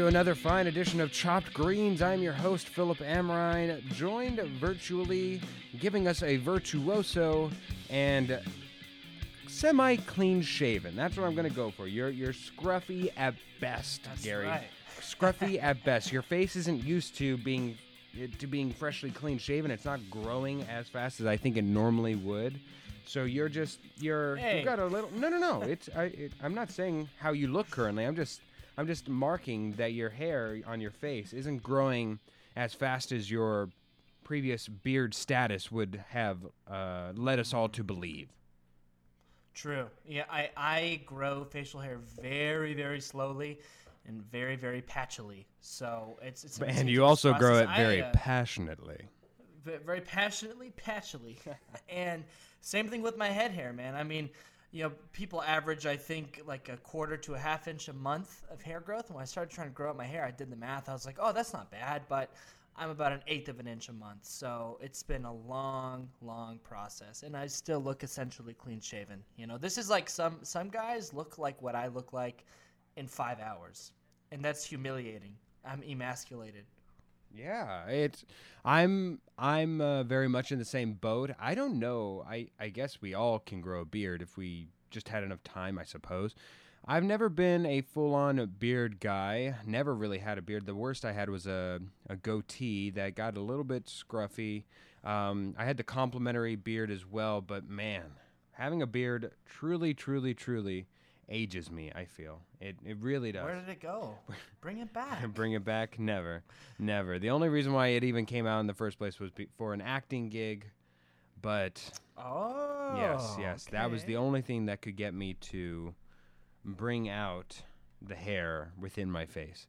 to another fine edition of Chopped Greens. I'm your host, Philip Amrine, joined virtually, giving us a virtuoso and semi clean shaven. That's what I'm going to go for. You're, you're scruffy at best, That's Gary. right. Scruffy at best. Your face isn't used to being to being freshly clean shaven. It's not growing as fast as I think it normally would. So you're just you're Hey. you've got a little no no no. It's I it, I'm not saying how you look currently. I'm just I'm just marking that your hair on your face isn't growing as fast as your previous beard status would have uh, led us all to believe. True. Yeah, I, I grow facial hair very, very slowly and very, very patchily. So it's it's. And you also grow it very I, uh, passionately. very passionately, patchily. and same thing with my head hair, man. I mean, you know, people average, I think, like a quarter to a half inch a month of hair growth. And when I started trying to grow out my hair, I did the math. I was like, oh, that's not bad, but I'm about an eighth of an inch a month. So it's been a long, long process. And I still look essentially clean shaven. You know, this is like some some guys look like what I look like in five hours. And that's humiliating. I'm emasculated. Yeah, it's I'm I'm uh, very much in the same boat. I don't know. I I guess we all can grow a beard if we just had enough time, I suppose. I've never been a full-on beard guy. Never really had a beard. The worst I had was a a goatee that got a little bit scruffy. Um, I had the complimentary beard as well, but man, having a beard truly, truly, truly ages me. I feel it. It really does. Where did it go? Bring it back. Bring it back? Never. Never. The only reason why it even came out in the first place was be- for an acting gig. But Oh. yes, yes, that was the only thing that could get me to bring out the hair within my face.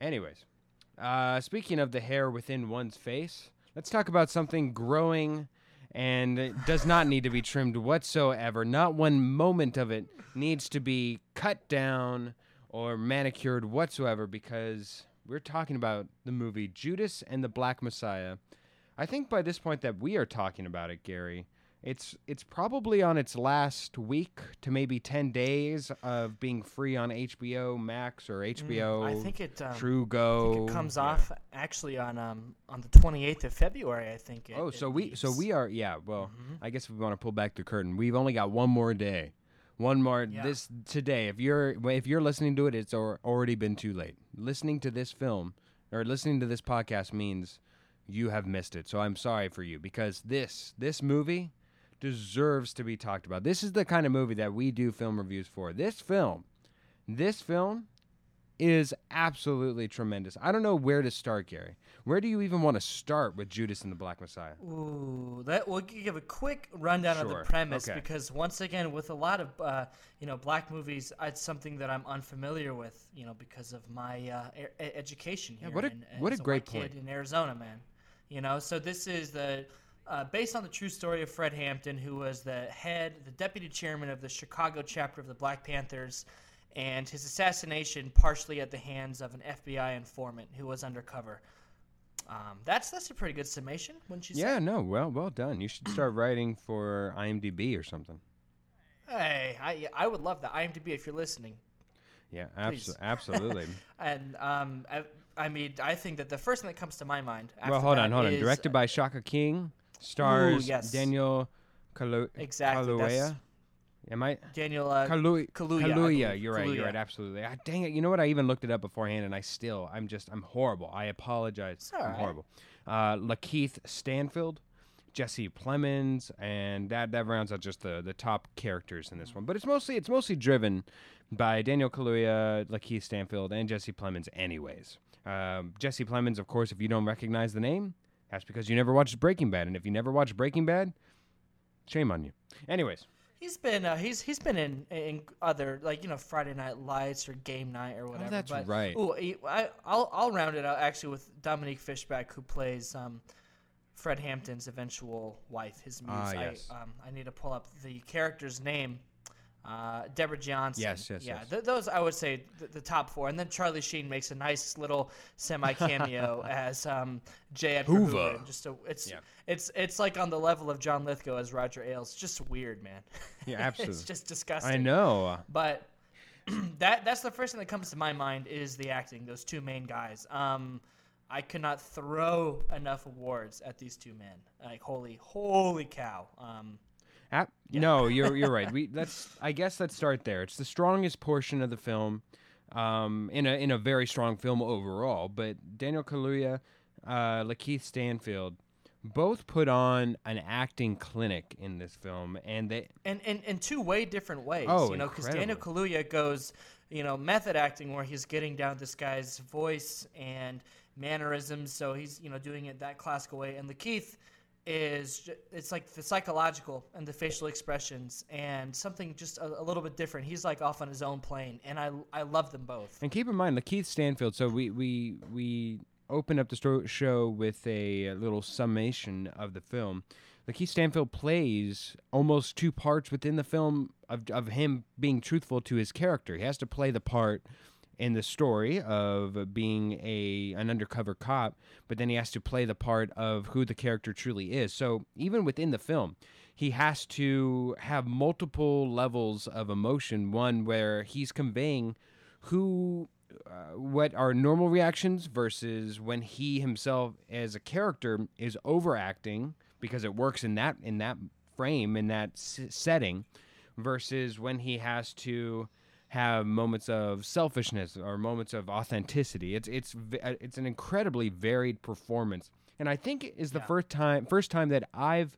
Anyways, uh, speaking of the hair within one's face, let's talk about something growing and does not need to be trimmed whatsoever. Not one moment of it needs to be cut down or manicured whatsoever because we're talking about the movie Judas and the Black Messiah. I think by this point that we are talking about it, Gary, it's it's probably on its last week to maybe 10 days of being free on HBO Max or HBO Mm, I think it. Um, True I Go. think it comes Yeah. off actually on um on the 28th of February. I think. It, Oh, so we so we are yeah. Well, Mhm. I guess if we want to pull back the curtain, we've only got one more day, one more Yeah. this today. If you're if you're listening to it, it's al- already been too late. Listening to this film or listening to this podcast means you have missed it. So I'm sorry for you because this this movie deserves to be talked about. This is the kind of movie that we do film reviews for. This film, this film is absolutely tremendous. I don't know where to start, Gary. Where do you even want to start with Judas and the Black Messiah? Ooh, that we'll give a quick rundown of the premise okay. because once again, with a lot of uh, you know black movies, it's something that I'm unfamiliar with. You know, because of my uh, e- education Yeah, what a- in- what a great kid in Arizona, man. You know, so this is the uh, based on the true story of Fred Hampton, who was the head, the deputy chairman of the Chicago chapter of the Black Panthers, and his assassination partially at the hands of an FBI informant who was undercover. Um, that's that's a pretty good summation, wouldn't you say? Yeah, no, well, well done. You should start writing for IMDb or something. Hey, I I would love that. IMDb, if you're listening. Yeah, abso- absolutely. And um, I, I mean, I think that the first thing that comes to my mind. well, hold on, hold on. Directed by Shaka King, stars yes. Daniel Kalu- Exactly, Kaluuya. Am I? Daniel uh, Kalu- Kaluuya. Kaluuya. You're right. You're right. Absolutely. Ah, dang it. You know what? I even looked it up beforehand, and I still, I'm just, I'm horrible. I apologize. I'm right. horrible. Uh, Lakeith Stanfield, Jesse Plemons, and that that rounds out just the the top characters in this one. But it's mostly it's mostly driven by Daniel Kaluuya, Lakeith Stanfield, and Jesse Plemons. Anyways, um, Jesse Plemons, of course, if you don't recognize the name, that's because you never watched Breaking Bad, and if you never watched Breaking Bad, shame on you. Anyways. He's been uh, he's he's been in in other like you know Friday Night Lights or Game Night or whatever. Oh, that's but, right. Ooh, I, I'll I'll round it out actually with Dominique Fishback who plays um, Fred Hampton's eventual wife, his muse. Ah, yes. I um, I need to pull up the character's name. Uh, Deborah Johnson. Yes, yes, yeah. yes. Th- those I would say the, the top four, and then Charlie Sheen makes a nice little semi cameo as um, J. Edgar Hoover. Hoover. Just a, it's Yeah. it's it's like on the level of John Lithgow as Roger Ailes. Just weird, man. Yeah, absolutely. it's just disgusting. I know. But that that's the first thing that comes to my mind is the acting. Those two main guys. Um, I could not throw enough awards at these two men. Like holy, holy cow. Um, Ap- No, you're you're right. We let's I guess let's start there. It's the strongest portion of the film, um, in a in a very strong film overall. But Daniel Kaluuya, uh, Lakeith Stanfield, both put on an acting clinic in this film, and they and in, in two way different ways. Oh, you know, because Daniel Kaluuya goes, you know, method acting where he's getting down this guy's voice and mannerisms, so he's you know doing it that classical way. And Lakeith is it's like the psychological and the facial expressions and something just a, a little bit different. He's like off on his own plane, and I I love them both. And keep in mind, Lakeith Stanfield. So we we we open up the show with a, little summation of the film. Lakeith Stanfield plays almost two parts within the film of of him being truthful to his character. He has to play the part in the story of being a an undercover cop, but then he has to play the part of who the character truly is. So even within the film, he has to have multiple levels of emotion. One where he's conveying who uh, what are normal reactions versus when he himself as a character is overacting because it works in that in that frame in that s- setting versus when he has to have moments of selfishness or moments of authenticity it's it's uh, it's an incredibly varied performance and i think it is the Yeah. first time first time that i've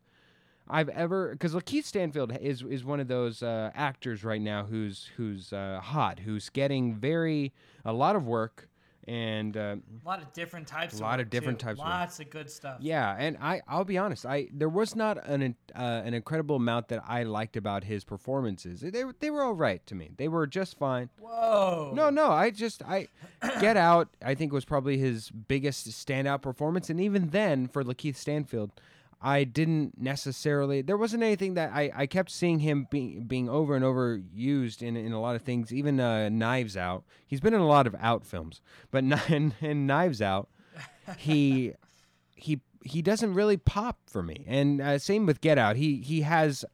I've ever because Lakeith Stanfield is is one of those uh, actors right now who's who's uh, hot, who's getting very a lot of work, and uh, A lot of different types. A lot work, of different too. types of. Lots of good stuff. yeah, and I I'll be honest, I there was not an uh, an incredible amount that I liked about his performances. They they were all right to me. They were just fine. Whoa. No, no, I just I Get Out. I think was probably his biggest standout performance, and even then, for Lakeith Stanfield, I didn't necessarily. There wasn't anything that I, I kept seeing him being being over and over used in in a lot of things. Even uh, Knives Out. He's been in a lot of out films, but in, in Knives Out. He he he doesn't really pop for me. And uh, same with Get Out. He he has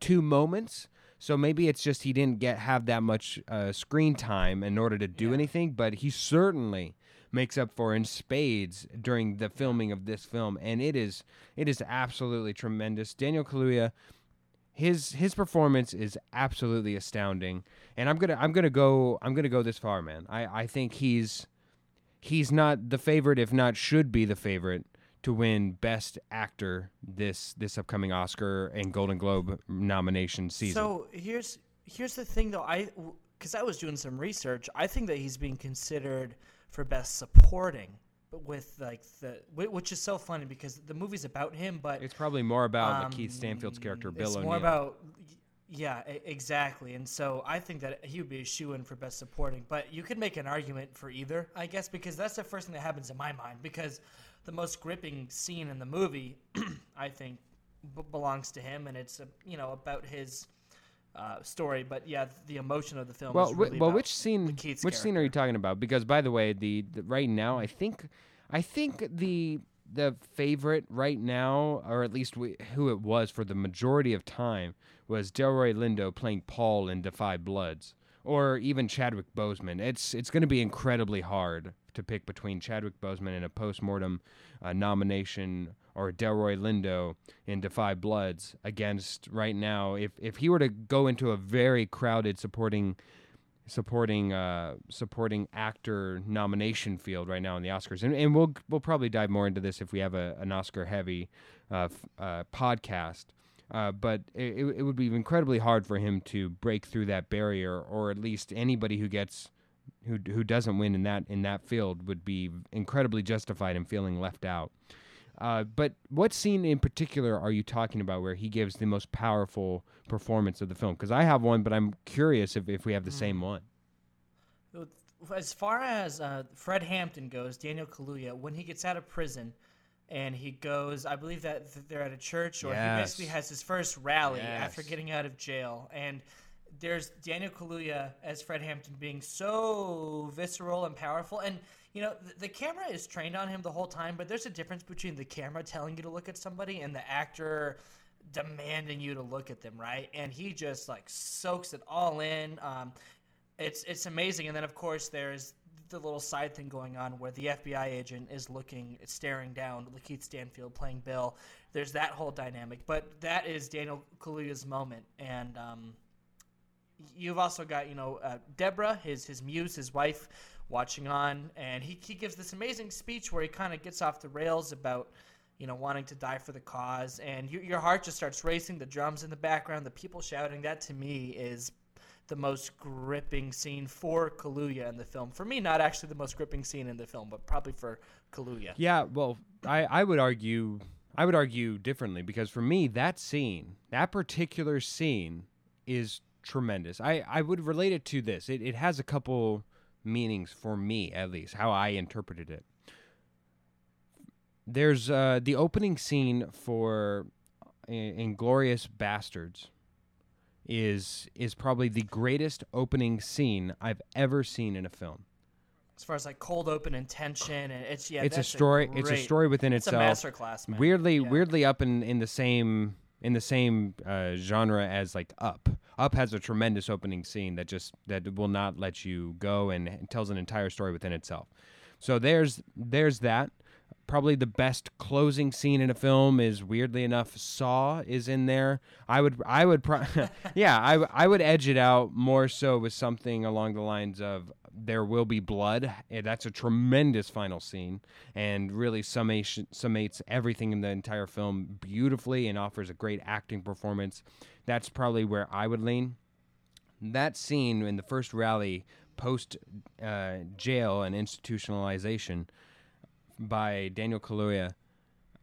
two moments. So maybe it's just he didn't get have that much uh, screen time in order to do Yeah. anything, but he certainly makes up for in spades during the filming of this film, and it is it is absolutely tremendous. Daniel Kaluuya, his his performance is absolutely astounding, and I'm gonna I'm gonna go I'm gonna go this far, man. I I think he's he's not the favorite, if not should be the favorite to win Best Actor this this upcoming Oscar and Golden Globe nomination season. So here's here's the thing though. I because I was doing some research. I think that he's being considered for best supporting, with like the which is so funny because the movie's about him, but it's probably more about um, Keith Stanfield's character, Bill it's O'Neill. more about yeah, exactly. And so I think that he would be a shoe in for best supporting. But you could make an argument for either, I guess, because that's the first thing that happens in my mind. Because the most gripping scene in the movie, I think, b- belongs to him, and it's uh, you know about his uh, story. But yeah, the emotion of the film. well, really well, which scene? Which scene are you talking about? Because by the way, the, the right now, I think, I think the the favorite right now, or at least we, who it was for the majority of time, was Delroy Lindo playing Paul in Da 5 Bloods, or even Chadwick Boseman. It's it's going to be incredibly hard to pick between Chadwick Boseman and a postmortem uh, nomination or Delroy Lindo in Da 5 Bloods against right now. If if he were to go into a very crowded supporting supporting uh, supporting actor nomination field right now in the Oscars, and, and we'll we'll probably dive more into this if we have a, an Oscar heavy uh, f- uh, podcast. Uh, but it, it would be incredibly hard for him to break through that barrier, or at least anybody who gets who who doesn't win in that in that field would be incredibly justified in feeling left out. Uh, but what scene in particular are you talking about where he gives the most powerful performance of the film? Because I have one, but I'm curious if, if we have the same one. As far as uh, Fred Hampton goes, Daniel Kaluuya, when he gets out of prison and he goes, I believe that they're at a church or he basically has his first rally after getting out of jail. And there's Daniel Kaluuya as Fred Hampton being so visceral and powerful. And, you know, the, the camera is trained on him the whole time, but there's a difference between the camera telling you to look at somebody and the actor demanding you to look at them, right? And he just like soaks it all in. Um, it's it's amazing. And then of course there's the little side thing going on where the FBI agent is looking, staring down Lakeith Stanfield playing Bill. There's that whole dynamic, but that is Daniel Kaluuya's moment, and um, you've also got you know uh, Deborah, his his muse, his wife, watching on, and he he gives this amazing speech where he kind of gets off the rails about you know wanting to die for the cause, and you, your heart just starts racing. The drums in the background, the people shouting. That to me is the most gripping scene for Kaluuya in the film. For me, not actually the most gripping scene in the film, but probably for Kaluuya. Yeah, well, I, I would argue I would argue differently because for me that scene, that particular scene is tremendous. I, I would relate it to this. It it has a couple meanings for me at least, how I interpreted it. There's uh, the opening scene for Inglourious Basterds is is probably the greatest opening scene I've ever seen in a film. As far as like cold open and tension, and it's yeah, it's a story. A it's a story within it's itself. It's a masterclass, man. Weirdly, yeah. weirdly up in in the same in the same uh, genre as like Up. Up has a tremendous opening scene that just that will not let you go and tells an entire story within itself. So there's there's that probably the best closing scene in a film is weirdly enough Saw is in there. I would I would pro- yeah, I I would edge it out more so with something along the lines of there will be blood. Eh, that's a tremendous final scene and really summation, summates everything in the entire film beautifully and offers a great acting performance. That's probably where I would lean. That scene in the first rally post uh, jail and institutionalization by Daniel Kaluuya,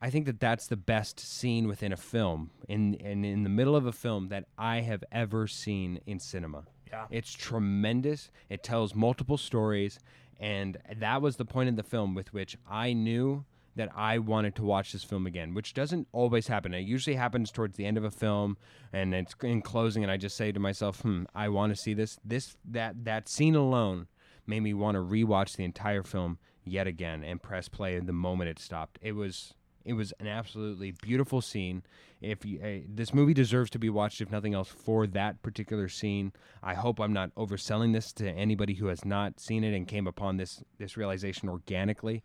I think that that's the best scene within a film in in, in the middle of a film that I have ever seen in cinema. Yeah. It's tremendous. It tells multiple stories and that was the point in the film with which I knew that I wanted to watch this film again, which doesn't always happen. It usually happens towards the end of a film and it's in closing and I just say to myself, "Hmm, I want to see this." This that that scene alone made me want to rewatch the entire film yet again and press play the moment it stopped. It was it was an absolutely beautiful scene. If you, uh, this movie deserves to be watched, if nothing else, for that particular scene. I hope I'm not overselling this to anybody who has not seen it and came upon this this realization organically.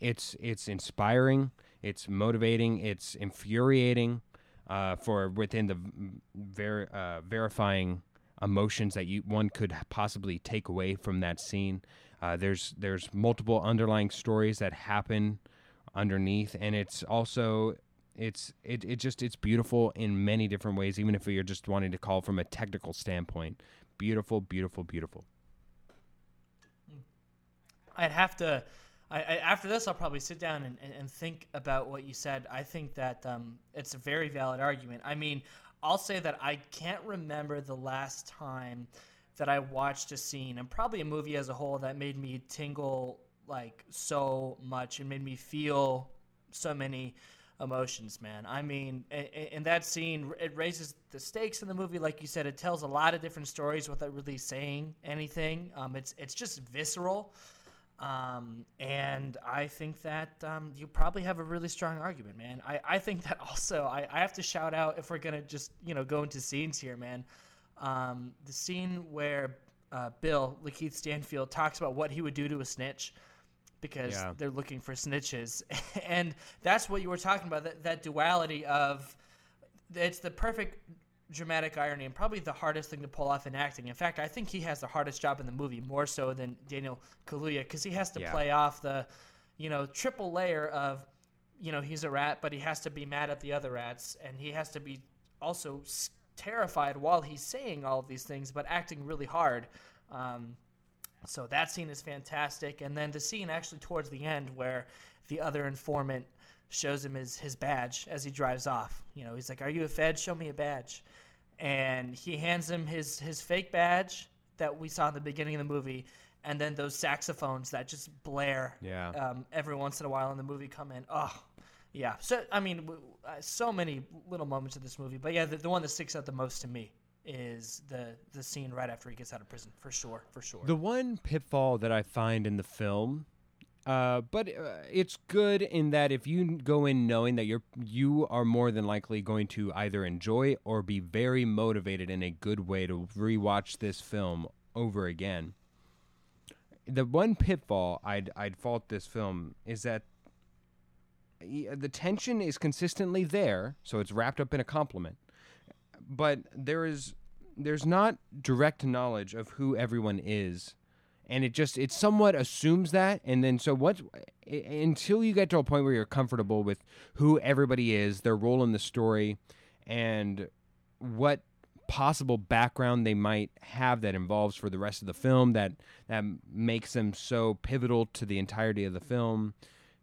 It's it's inspiring. It's motivating. It's infuriating. Uh, for within the ver- uh, verifying emotions that you one could possibly take away from that scene. Uh, there's there's multiple underlying stories that happen underneath, and it's also it's it, it just it's beautiful in many different ways. Even if you're just wanting to call from a technical standpoint, beautiful, beautiful, beautiful. I'd have to. I, I, after this, I'll probably sit down and, and, think about what you said. I think that um, it's a very valid argument. I mean, I'll say that I can't remember the last time that I watched a scene and probably a movie as a whole that made me tingle like so much and made me feel so many emotions, man. I mean, in that scene, it raises the stakes in the movie. Like you said, it tells a lot of different stories without really saying anything. Um, it's it's just visceral, um, and I think that um, you probably have a really strong argument, man. I, I think that also I, I have to shout out if we're gonna just you know go into scenes here, man. Um, the scene where uh, Bill Lakeith Stanfield talks about what he would do to a snitch because yeah. they're looking for snitches, and that's what you were talking about that, that duality of it's the perfect dramatic irony and probably the hardest thing to pull off in acting. In fact, I think he has the hardest job in the movie more so than Daniel Kaluuya because he has to yeah. play off the you know triple layer of you know he's a rat, but he has to be mad at the other rats, and he has to be also terrified while he's saying all of these things, but acting really hard. Um, so that scene is fantastic. And then the scene actually towards the end where the other informant shows him his, his badge as he drives off. You know, he's like, Are you a Fed? Show me a badge. And he hands him his, his fake badge that we saw in the beginning of the movie. And then those saxophones that just blare yeah. um, every once in a while in the movie come in. Oh, yeah. So I mean, uh, so many little moments of this movie, but yeah, the, the one that sticks out the most to me is the the scene right after he gets out of prison, for sure, for sure. The one pitfall that I find in the film. Uh, but uh, it's good in that if you go in knowing that you're you are more than likely going to either enjoy or be very motivated in a good way to rewatch this film over again. The one pitfall I'd I'd fault this film is that the tension is consistently there, so it's wrapped up in a compliment. But there is there's not direct knowledge of who everyone is. And it just it somewhat assumes that. And then so what until you get to a point where you're comfortable with who everybody is their role in the story and what possible background they might have that involves for the rest of the film that that makes them so pivotal to the entirety of the film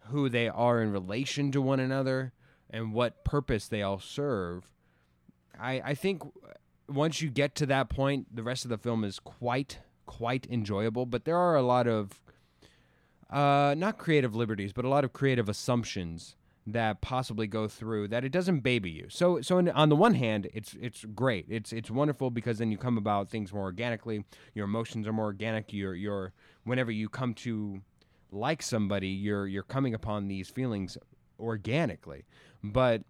who they are in relation to one another and what purpose they all serve i i think once you get to that point the rest of the film is quite quite enjoyable but there are a lot of uh, not creative liberties, but a lot of creative assumptions that possibly go through that it doesn't baby you. So, so in, on the one hand, it's it's great. It's it's wonderful because then you come about things more organically. Your emotions are more organic. You're you're whenever you come to like somebody, you're you're coming upon these feelings organically. But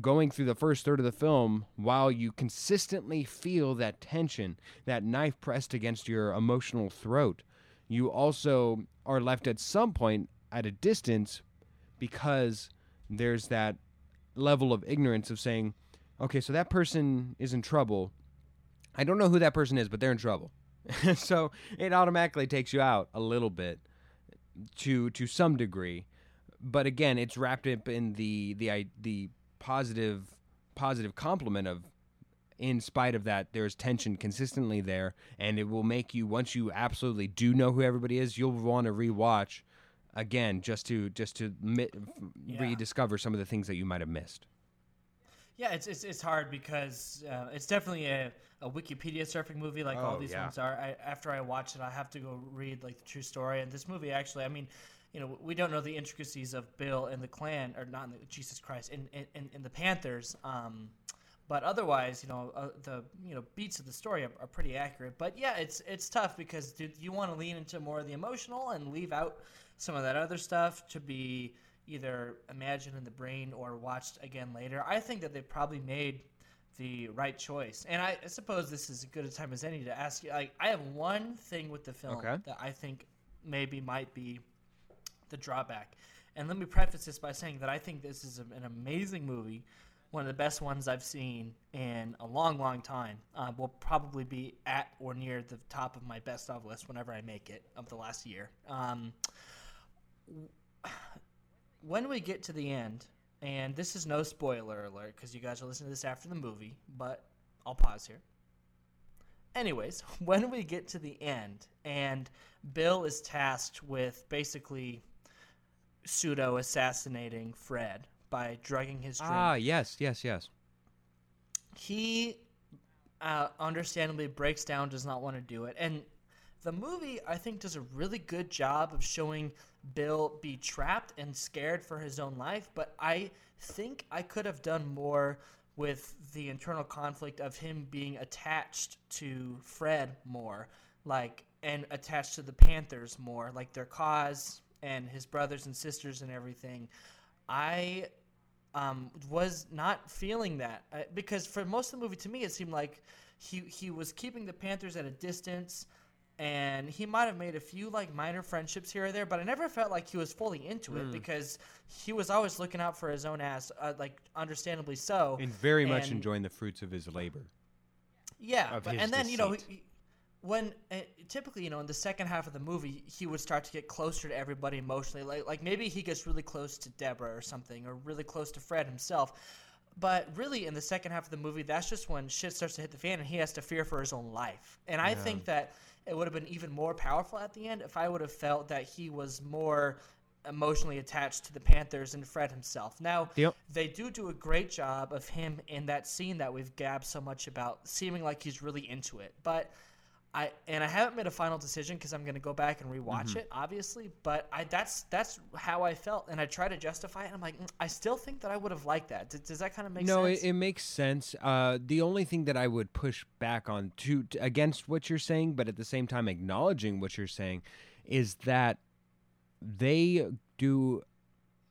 going through the first third of the film, while you consistently feel that tension, that knife pressed against your emotional throat, you also are left at some point at a distance because there's that level of ignorance of saying, okay, so that person is in trouble. I don't know who that person is, but they're in trouble. so it automatically takes you out a little bit to to some degree. But again, it's wrapped up in the the the positive positive complement of in spite of that there's tension consistently there and it will make you once you absolutely do know who everybody is you'll want to rewatch again just to just to mi- Yeah. rediscover some of the things that you might have missed Yeah, it's it's, it's hard because uh, it's definitely a, a Wikipedia surfing movie, like all Oh, these yeah. ones are. I, after I watch it, I have to go read like the true story. And this movie, actually, I mean, you know, we don't know the intricacies of Bill and the Klan, or not in the, Jesus Christ, in in, in, in the Panthers. Um, but otherwise, you know, uh, the you know beats of the story are, are pretty accurate. But yeah, it's it's tough because dude, you want to lean into more of the emotional and leave out some of that other stuff to be either imagined in the brain or watched again later. I think that they probably made the right choice. And I, I suppose this is as good a time as any to ask you. Like, I have one thing with the film Okay. that I think maybe might be the drawback. And let me preface this by saying that I think this is an amazing movie, one of the best ones I've seen in a long, long time. Uh, will probably be at or near the top of my best of list whenever I make it of the last year. Um, when we get to the end, and this is no spoiler alert because you guys are listening to this after the movie, but I'll pause here. Anyways, when we get to the end, and Bill is tasked with basically pseudo assassinating Fred by drugging his drink. Ah yes yes yes. He uh, understandably breaks down, does not want to do it, and the movie I think does a really good job of showing Bill be trapped and scared for his own life. But I think I could have done more with the internal conflict of him being attached to Fred more, like and attached to the Panthers more, like their cause and his brothers and sisters and everything. I um, was not feeling that uh, because for most of the movie, to me, it seemed like he he was keeping the Panthers at a distance, and he might have made a few like minor friendships here or there, but I never felt like he was fully into it because he was always looking out for his own ass, uh, like understandably so. and very much enjoying the fruits of his labor Yeah, of but, his and then you know, deceit. he- when uh, typically you know in the second half of the movie, he would start to get closer to everybody emotionally. Like like maybe he gets really close to Deborah or something, or really close to Fred himself. But really, in the second half of the movie, that's just when shit starts to hit the fan, and he has to fear for his own life. And I think that it would have been even more powerful at the end if I would have felt that he was more emotionally attached to the Panthers and Fred himself. Now, Yep. they do do a great job of him in that scene that we've gabbed so much about, seeming like he's really into it. But I and I haven't made a final decision because I'm going to go back and rewatch Mm-hmm. it, obviously. But I that's that's how I felt, and I try to justify it. I'm like, "Mm, I still think that I would have liked that. Does, does that kind of make no, sense? it, it makes sense. Uh, the only thing that I would push back on to, to against what you're saying, but at the same time acknowledging what you're saying, is that they do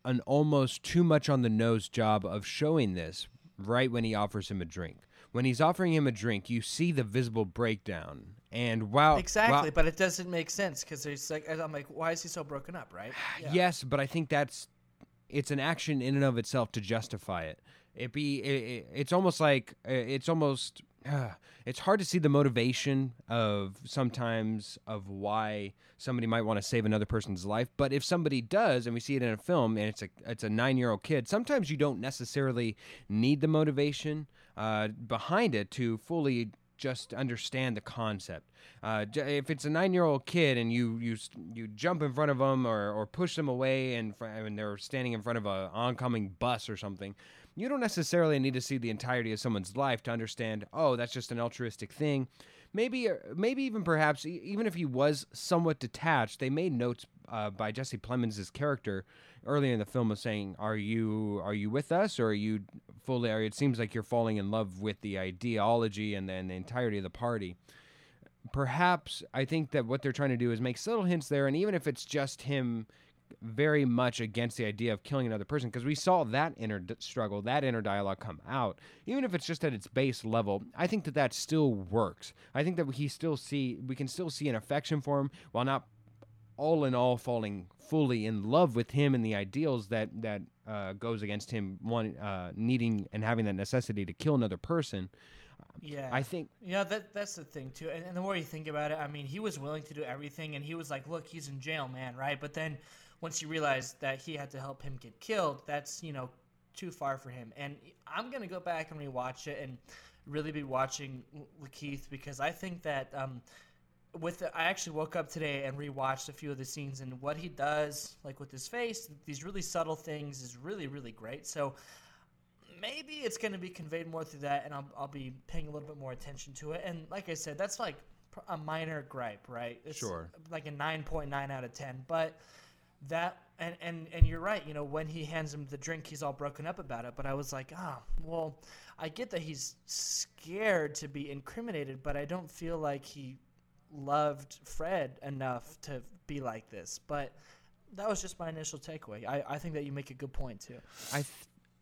an almost too much on the nose job of showing this right when he offers him a drink. when he's offering him a drink, you see the visible breakdown. And wow, exactly, but it doesn't make sense because there's like I'm like, why is he so broken up, right? Yeah. Yes, but I think that's it's an action in and of itself to justify it. It be it, it's almost like uh, it's almost uh, it's hard to see the motivation of sometimes of why somebody might want to save another person's life. But if somebody does, and we see it in a film, and it's a it's a nine year old kid, sometimes you don't necessarily need the motivation uh, behind it to fully just understand the concept. Uh, if it's a nine-year-old kid and you you you jump in front of them or, or push them away and, and they're standing in front of a oncoming bus or something, you don't necessarily need to see the entirety of someone's life to understand. Oh, that's just an altruistic thing. Maybe, uh, maybe even perhaps, even if he was somewhat detached, they made notes uh, by Jesse Plemons' character earlier in the film of saying, "Are you are you with us, or are you fully? Are, it seems like you're falling in love with the ideology and then the entirety of the party." Perhaps I think that what they're trying to do is make subtle hints there, and even if it's just him very much against the idea of killing another person because we saw that inner d- struggle, that inner dialogue come out. Even if it's just at its base level, I think that that still works. I think that we still see we can still see an affection for him while not all in all falling fully in love with him and the ideals that that uh, goes against him wanting uh, needing and having that necessity to kill another person. Yeah, I think. Yeah, that that's the thing too. And, and the more you think about it, I mean, he was willing to do everything, and he was like, "Look, he's in jail, man, right?" But then once you realize that he had to help him get killed, that's you know too far for him. And I'm gonna go back and rewatch it and really be watching Lakeith because I think that um, with the, I actually woke up today and rewatched a few of the scenes and what he does, like with his face, these really subtle things, is really really great. So maybe it's going to be conveyed more through that, and I'll, I'll be paying a little bit more attention to it. And like I said, that's like a minor gripe, right? It's sure. Like a nine point nine out of ten, but that and, and and you're right you know when he hands him the drink he's all broken up about it but i was like ah oh, well i get that he's scared to be incriminated but i don't feel like he loved fred enough to be like this but that was just my initial takeaway i, I think that you make a good point too i th-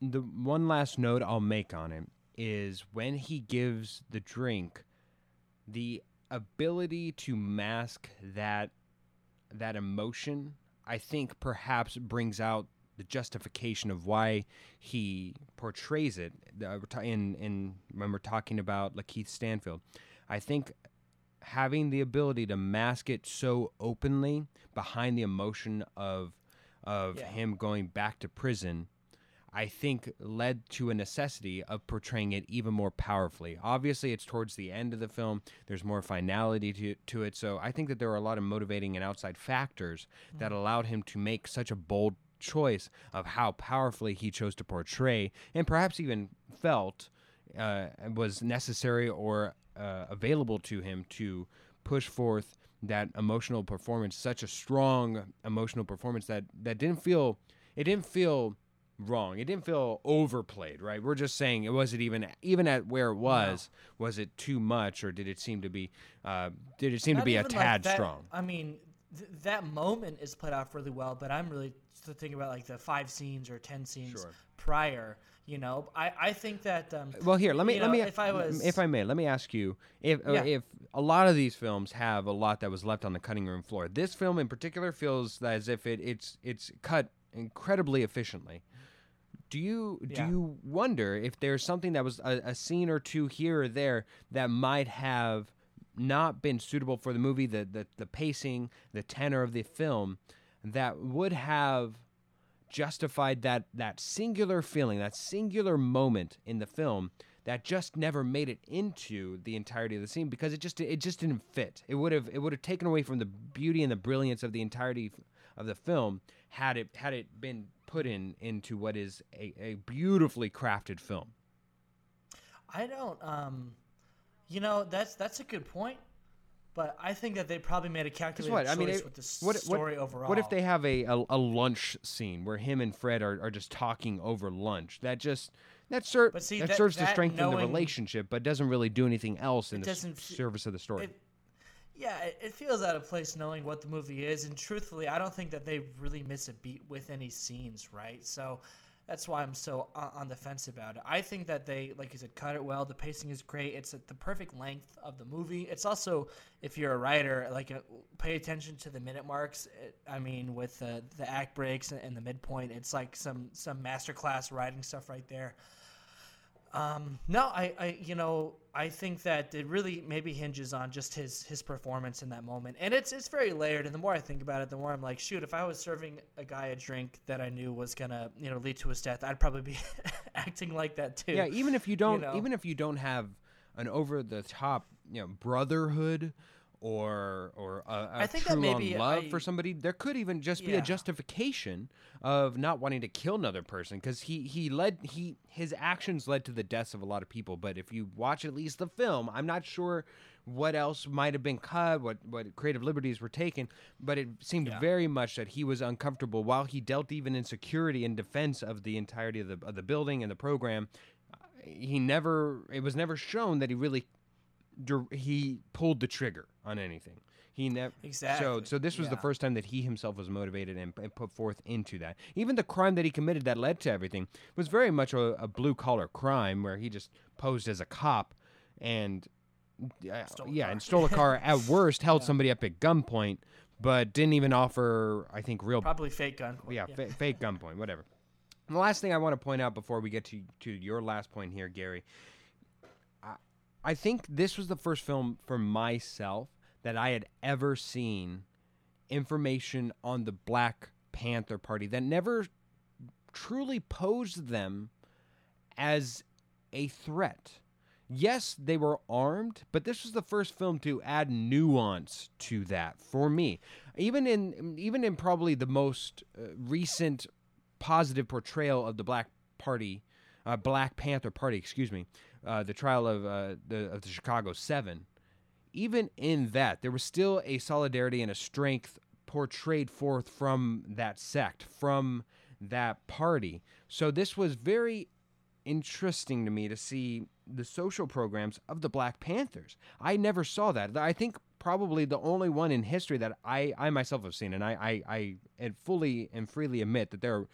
the one last note i'll make on it is when he gives the drink the ability to mask that that emotion I think perhaps brings out the justification of why he portrays it uh, in in when we're talking about Lakeith Stanfield. I think having the ability to mask it so openly behind the emotion of of yeah. him going back to prison I think led to a necessity of portraying it even more powerfully. Obviously, it's towards the end of the film. There's more finality to, to it. So I think that there are a lot of motivating and outside factors mm-hmm. that allowed him to make such a bold choice of how powerfully he chose to portray and perhaps even felt uh, was necessary or uh, available to him to push forth that emotional performance, such a strong emotional performance that, that didn't feel, it didn't feel wrong. It didn't feel overplayed, right? We're just saying it wasn't even even at where it was. No. Was it too much, or did it seem to be? Uh, did it seem Not to be a tad like strong? I mean, th- that moment is played off really well, but I'm really thinking about like the five scenes or ten scenes sure. prior. You know, I, I think that. Um, well, here let me let know, me if I was if I may let me ask you if yeah. if a lot of these films have a lot that was left on the cutting room floor. This film in particular feels as if it it's it's cut incredibly efficiently do you do yeah. you wonder if there's something that was a, a, scene or two here or there that might have not been suitable for the movie, the, the the pacing, the tenor of the film, that would have justified that that singular feeling, that singular moment in the film that just never made it into the entirety of the scene because it just it just didn't fit. It would have it would have taken away from the beauty and the brilliance of the entirety of the film had it had it been put in into what is a, a beautifully crafted film. I don't um you know that's that's a good point. But I think that they probably made a calculated what? choice I mean, it, with the what, story what, overall. What if they have a, a, a, lunch scene where him and Fred are, are just talking over lunch? That just that, ser- see, that, that serves that to strengthen knowing, the relationship, but doesn't really do anything else in the service of the story. It, yeah, it, it feels out of place knowing what the movie is, and truthfully, I don't think that they really miss a beat with any scenes, right? So that's why I'm so on, the fence about it. I think that they, like you said, cut it well. The pacing is great. It's at the perfect length of the movie. It's also, if you're a writer, like uh, pay attention to the minute marks. It, I mean, with the the act breaks and, and the midpoint, it's like some some masterclass writing stuff right there. Um, no, I, I, you know, I think that it really maybe hinges on just his his performance in that moment, and it's it's very layered. And the more I think about it, the more I'm like, shoot, if I was serving a guy a drink that I knew was gonna, you know, lead to his death, I'd probably be acting like that too. Yeah, even if you don't, know? even if you don't have an over the top, you know, brotherhood or or a, a I think that true long maybe love I- for somebody, there could even just be a justification of not wanting to kill another person because he he led he his actions led to the deaths of a lot of people. But if you watch at least the film, I'm not sure what else might have been cut, what what creative liberties were taken, but it seemed Yeah. very much that he was uncomfortable while he dealt even in security and defense of the entirety of the of the building and the program. He never it was never shown that he really he pulled the trigger on anything. He never Exactly, so so this was the first time that he himself was motivated and, and put forth into that. Even the crime that he committed that led to everything was very much a, a blue collar crime where he just posed as a cop and uh, yeah car. and stole a car at worst held somebody up at gunpoint but didn't even offer I think real probably fake gun. yeah, Fa- fake gunpoint, whatever. And the last thing I want to point out before we get to to your last point here, Gary, I think this was the first film for myself that I had ever seen information on the Black Panther Party that never truly posed them as a threat. Yes, they were armed, but this was the first film to add nuance to that for me. Even in even in probably the most uh, recent positive portrayal of the Black Party, uh, Black Panther Party, excuse me, uh, the trial of uh, the of the Chicago Seven. Even in that, there was still a solidarity and a strength portrayed forth from that sect, from that party. So this was very interesting to me to see the social programs of the Black Panthers. I never saw that. I think probably the only one in history that I, I myself have seen, and I, I, I fully and freely admit that there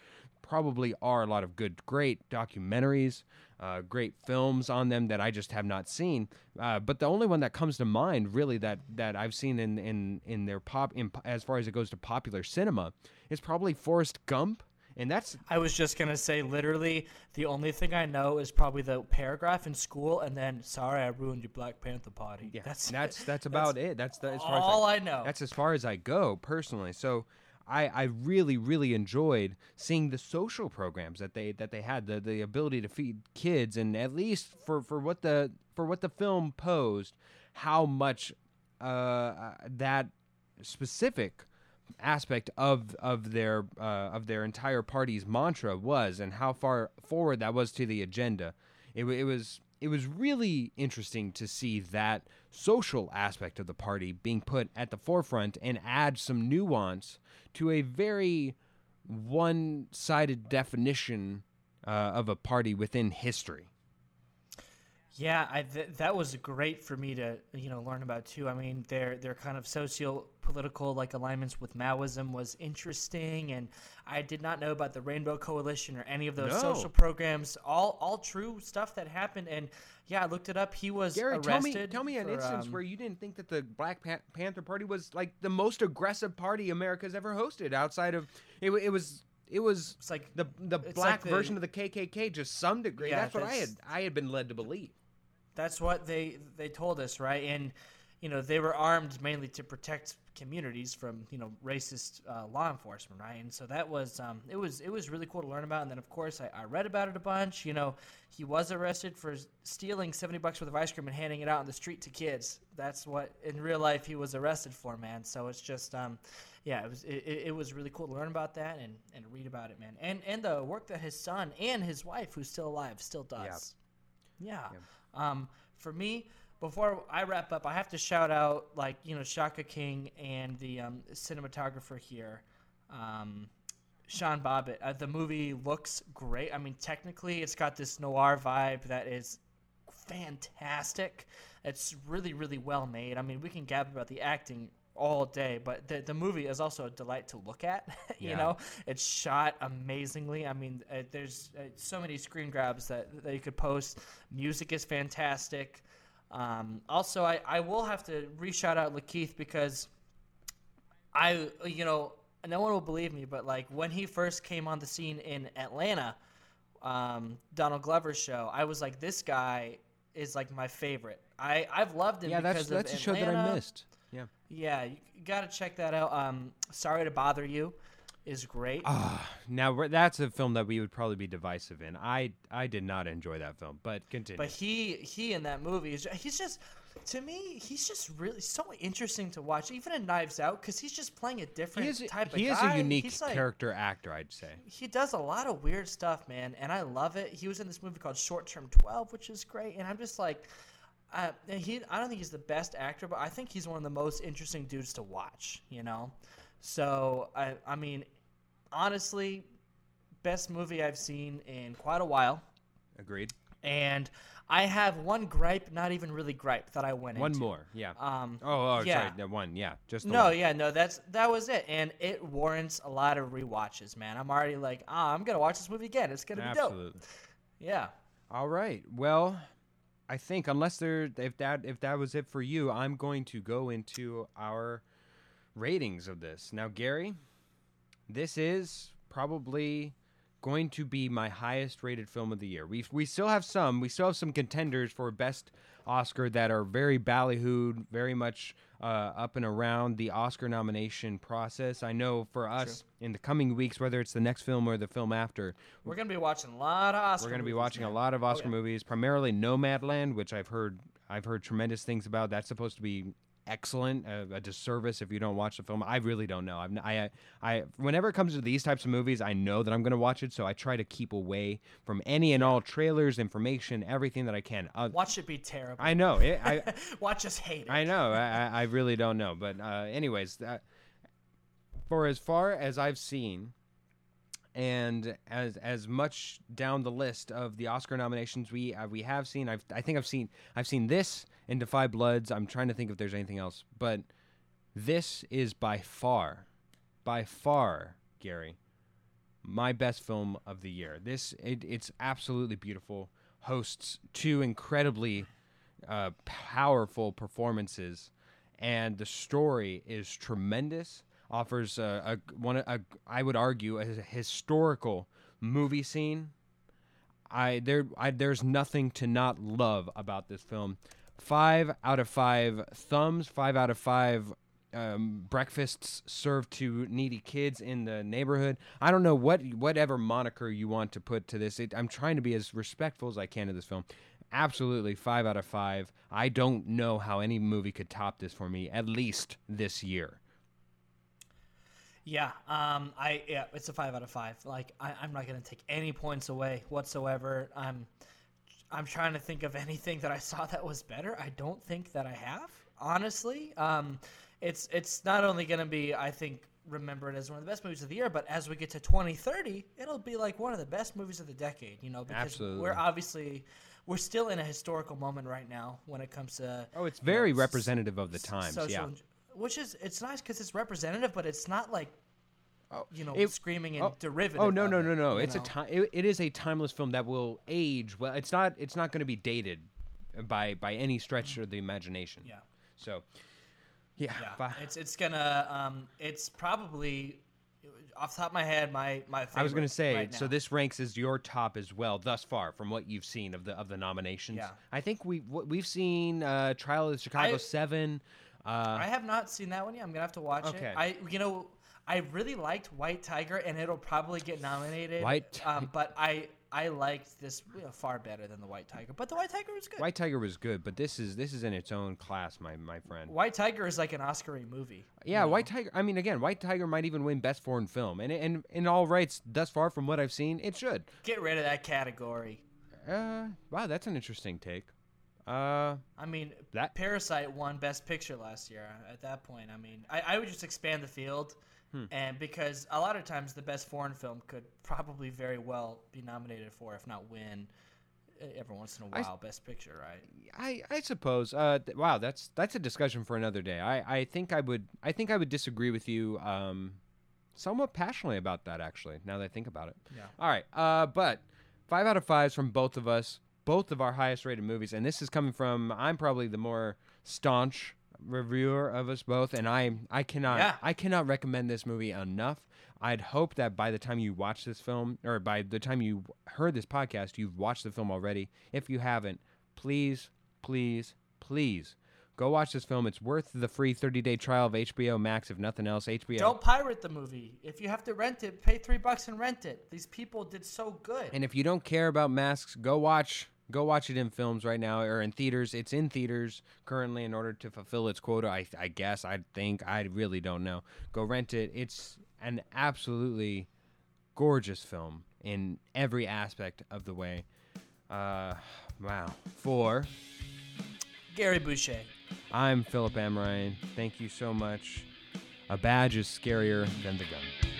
probably are a lot of good, great documentaries, uh, great films on them that I just have not seen. Uh, but the only one that comes to mind, really, that that I've seen in in in their pop, in, as far as it goes to popular cinema, is probably Forrest Gump. And that's I was just gonna say, literally, the only thing I know is probably the paragraph in school, and then sorry, I ruined your Black Panther party. Yeah, that's that's that's about it. That's the, as far all as I know. That's as far as I go personally. So I, I really really enjoyed seeing the social programs that they that they had the the ability to feed kids and at least for for what the for what the film posed how much uh, uh, that specific aspect of of their uh, of their entire party's mantra was and how far forward that was to the agenda. It, it was it was really interesting to see that social aspect of the party being put at the forefront and add some nuance to a very one-sided definition uh, of a party within history. Yeah, I, th- that was great for me to you know learn about too. I mean, their their kind of socio political like alignments with Maoism was interesting, and I did not know about the Rainbow Coalition or any of those No. social programs. All all true stuff that happened, and yeah, I looked it up. He was Gary, arrested. tell me, tell me an instance um, where you didn't think that the Black Pan- Panther Party was like the most aggressive party America's ever hosted. Outside of it, it was it was It's like the the black like the- version of the KKK to some degree. Yeah, that's what I had I had been led to believe. That's what they they told us, right? And you know they were armed mainly to protect communities from you know racist uh, law enforcement, right? And so that was um, it was it was really cool to learn about. And then of course I, I read about it a bunch. You know, he was arrested for stealing seventy bucks worth of ice cream and handing it out on the street to kids. That's what in real life he was arrested for, man. So it's just um, yeah, it was it, it it was really cool to learn about that and and read about it, man. And and the work that his son and his wife, who's still alive, still does. Yeah. Yeah. Um, for me, before I wrap up, I have to shout out like you know Shaka King and the um, cinematographer here, um, Sean Bobbitt. Uh, the movie looks great. I mean, technically, it's got this noir vibe that is fantastic. It's really, really well made. I mean, we can gab about the acting all day. But the the movie is also a delight to look at. you Yeah. know, it's shot amazingly. I mean, uh, there's uh, so many screen grabs that, that you could post. Music is fantastic. Um, also, I, I will have to re shout out Lakeith because I, you know, no one will believe me, but like when he first came on the scene in Atlanta, um, Donald Glover's show, I was like, this guy is like my favorite. I I've loved him. Yeah, because that's that's a show that I missed. Yeah. Yeah, you got to check that out. Um, Sorry to bother you is great. Ah, now that's a film that we would probably be divisive in. I I did not enjoy that film, but continue. But he he in that movie is he's just to me he's just really so interesting to watch even in Knives Out because he's just playing a different is type of he is a unique like- character actor, I'd say. He does a lot of weird stuff, man, and I love it. He was in this movie called Short Term Twelve, which is great, and I'm just like. Uh, he, I don't think he's the best actor, but I think he's one of the most interesting dudes to watch. You know, so I, I mean, honestly, best movie I've seen in quite a while. Agreed. And I have one gripe, not even really gripe, that I went into One into. more, yeah. Um, oh, oh, yeah. sorry, no, one, yeah, just no, one. yeah, no, that's that was it, and it warrants a lot of rewatches, man. I'm already like, ah, I'm gonna watch this movie again. It's gonna be dope. Yeah. All right. Well, I think unless there if that if that was it for you, I'm going to go into our ratings of this. Now, Gary, this is probably going to be my highest rated film of the year. We we still have some. We still have some contenders for best Oscar that are very ballyhooed, very much uh, up and around the Oscar nomination process. I know for us in the coming weeks, whether it's the next film or the film after, We're gonna be watching a lot of Oscar. we're going to be watching a lot of Oscar yeah. movies, primarily Nomadland, which I've heard I've heard tremendous things about. That's supposed to be excellent. A, a disservice if you don't watch the film. I really don't know. I've, I I whenever it comes to these types of movies, I know that I'm going to watch it, so I try to keep away from any and all trailers, information, everything that I can. Uh, Watch it be terrible. I know. It, I Watch us hate it. I know. I, I I really don't know. But uh, anyways, that, for as far as I've seen, and as as much down the list of the Oscar nominations we uh, we have seen, I've I think I've seen I've seen this and Da 5 Bloods. I'm trying to think if there's anything else, but this is by far, by far, Gary, my best film of the year. This it, it's absolutely beautiful. Hosts two incredibly uh, powerful performances, and the story is tremendous. Offers a, a one a, I would argue a historical movie scene. I there I, there's nothing to not love about this film. Five out of five thumbs. Five out of five um, breakfasts served to needy kids in the neighborhood. I don't know what whatever moniker you want to put to this. It, I'm trying to be as respectful as I can to this film. Absolutely, five out of five. I don't know how any movie could top this for me, at least this year. Yeah, um, I yeah, it's a five out of five. Like I, I'm not gonna take any points away whatsoever. I'm, I'm trying to think of anything that I saw that was better. I don't think that I have, honestly. Um, it's it's not only gonna be, I think, remembered as one of the best movies of the year, but as we get to 2030, it'll be like one of the best movies of the decade. You know, because Absolutely. we're obviously we're still in a historical moment right now when it comes to Oh, it's you know, very representative of the times. social Yeah. Which is it's nice because it's representative, but it's not like Oh, you know it- screaming and oh, derivative. Oh no no no no! It's know? a time. It, it is a timeless film that will age well. It's not. It's not going to be dated by by any stretch of the imagination. Yeah, So, yeah. yeah. It's it's gonna um it's probably off the top of my head my my. Favorite I was going to say. right so this ranks as your top as well thus far from what you've seen of the of the nominations. Yeah. I think we we've seen uh, Trial of the Chicago I- Seven. Uh, I have not seen that one yet. I'm gonna have to watch Okay. it. I you know I really liked White Tiger and it'll probably get nominated. White um, but I I liked this you know, far better than the White Tiger. But the White Tiger was good. White Tiger was good, but this is this is in its own class, my my friend. White Tiger is like an Oscar movie. Yeah, White Tiger. I mean, again, White Tiger might even win Best Foreign Film, and and in all rights, thus far from what I've seen, it should. Get rid of that category. Uh, wow, that's an interesting take. Uh, I mean, That- Parasite won Best Picture last year. At that point, I mean, I, I would just expand the field, Hmm. and because a lot of times the best foreign film could probably very well be nominated for, if not win, every once in a while. Best Picture, right? I, I suppose. Uh, th- wow, that's that's a discussion for another day. I, I think I would I think I would disagree with you um, somewhat passionately about that. Actually, now that I think about it. Yeah. All right. Uh, but five out of fives from both of us, both of our highest rated movies, and this is coming from I'm probably the more staunch reviewer of us both, and I I cannot Yeah. I cannot recommend this movie enough. I'd hope that by the time you watch this film, or by the time you heard this podcast, you've watched the film already. If you haven't, please, please, please go watch this film. It's worth the free 30 day trial of HBO Max, if nothing else. HBO. Don't pirate the movie. If you have to rent it, pay three bucks and rent it. These people did so good. And if you don't care about masks, go watch go watch it in films right now or in theaters. It's in theaters currently in order to fulfill its quota. I, I guess I think I really don't know. Go rent it. It's an absolutely gorgeous film in every aspect of the way. Uh, wow. For Gary Boucher. I'm Philip Amrine. Thank you so much. A badge is scarier than the gun.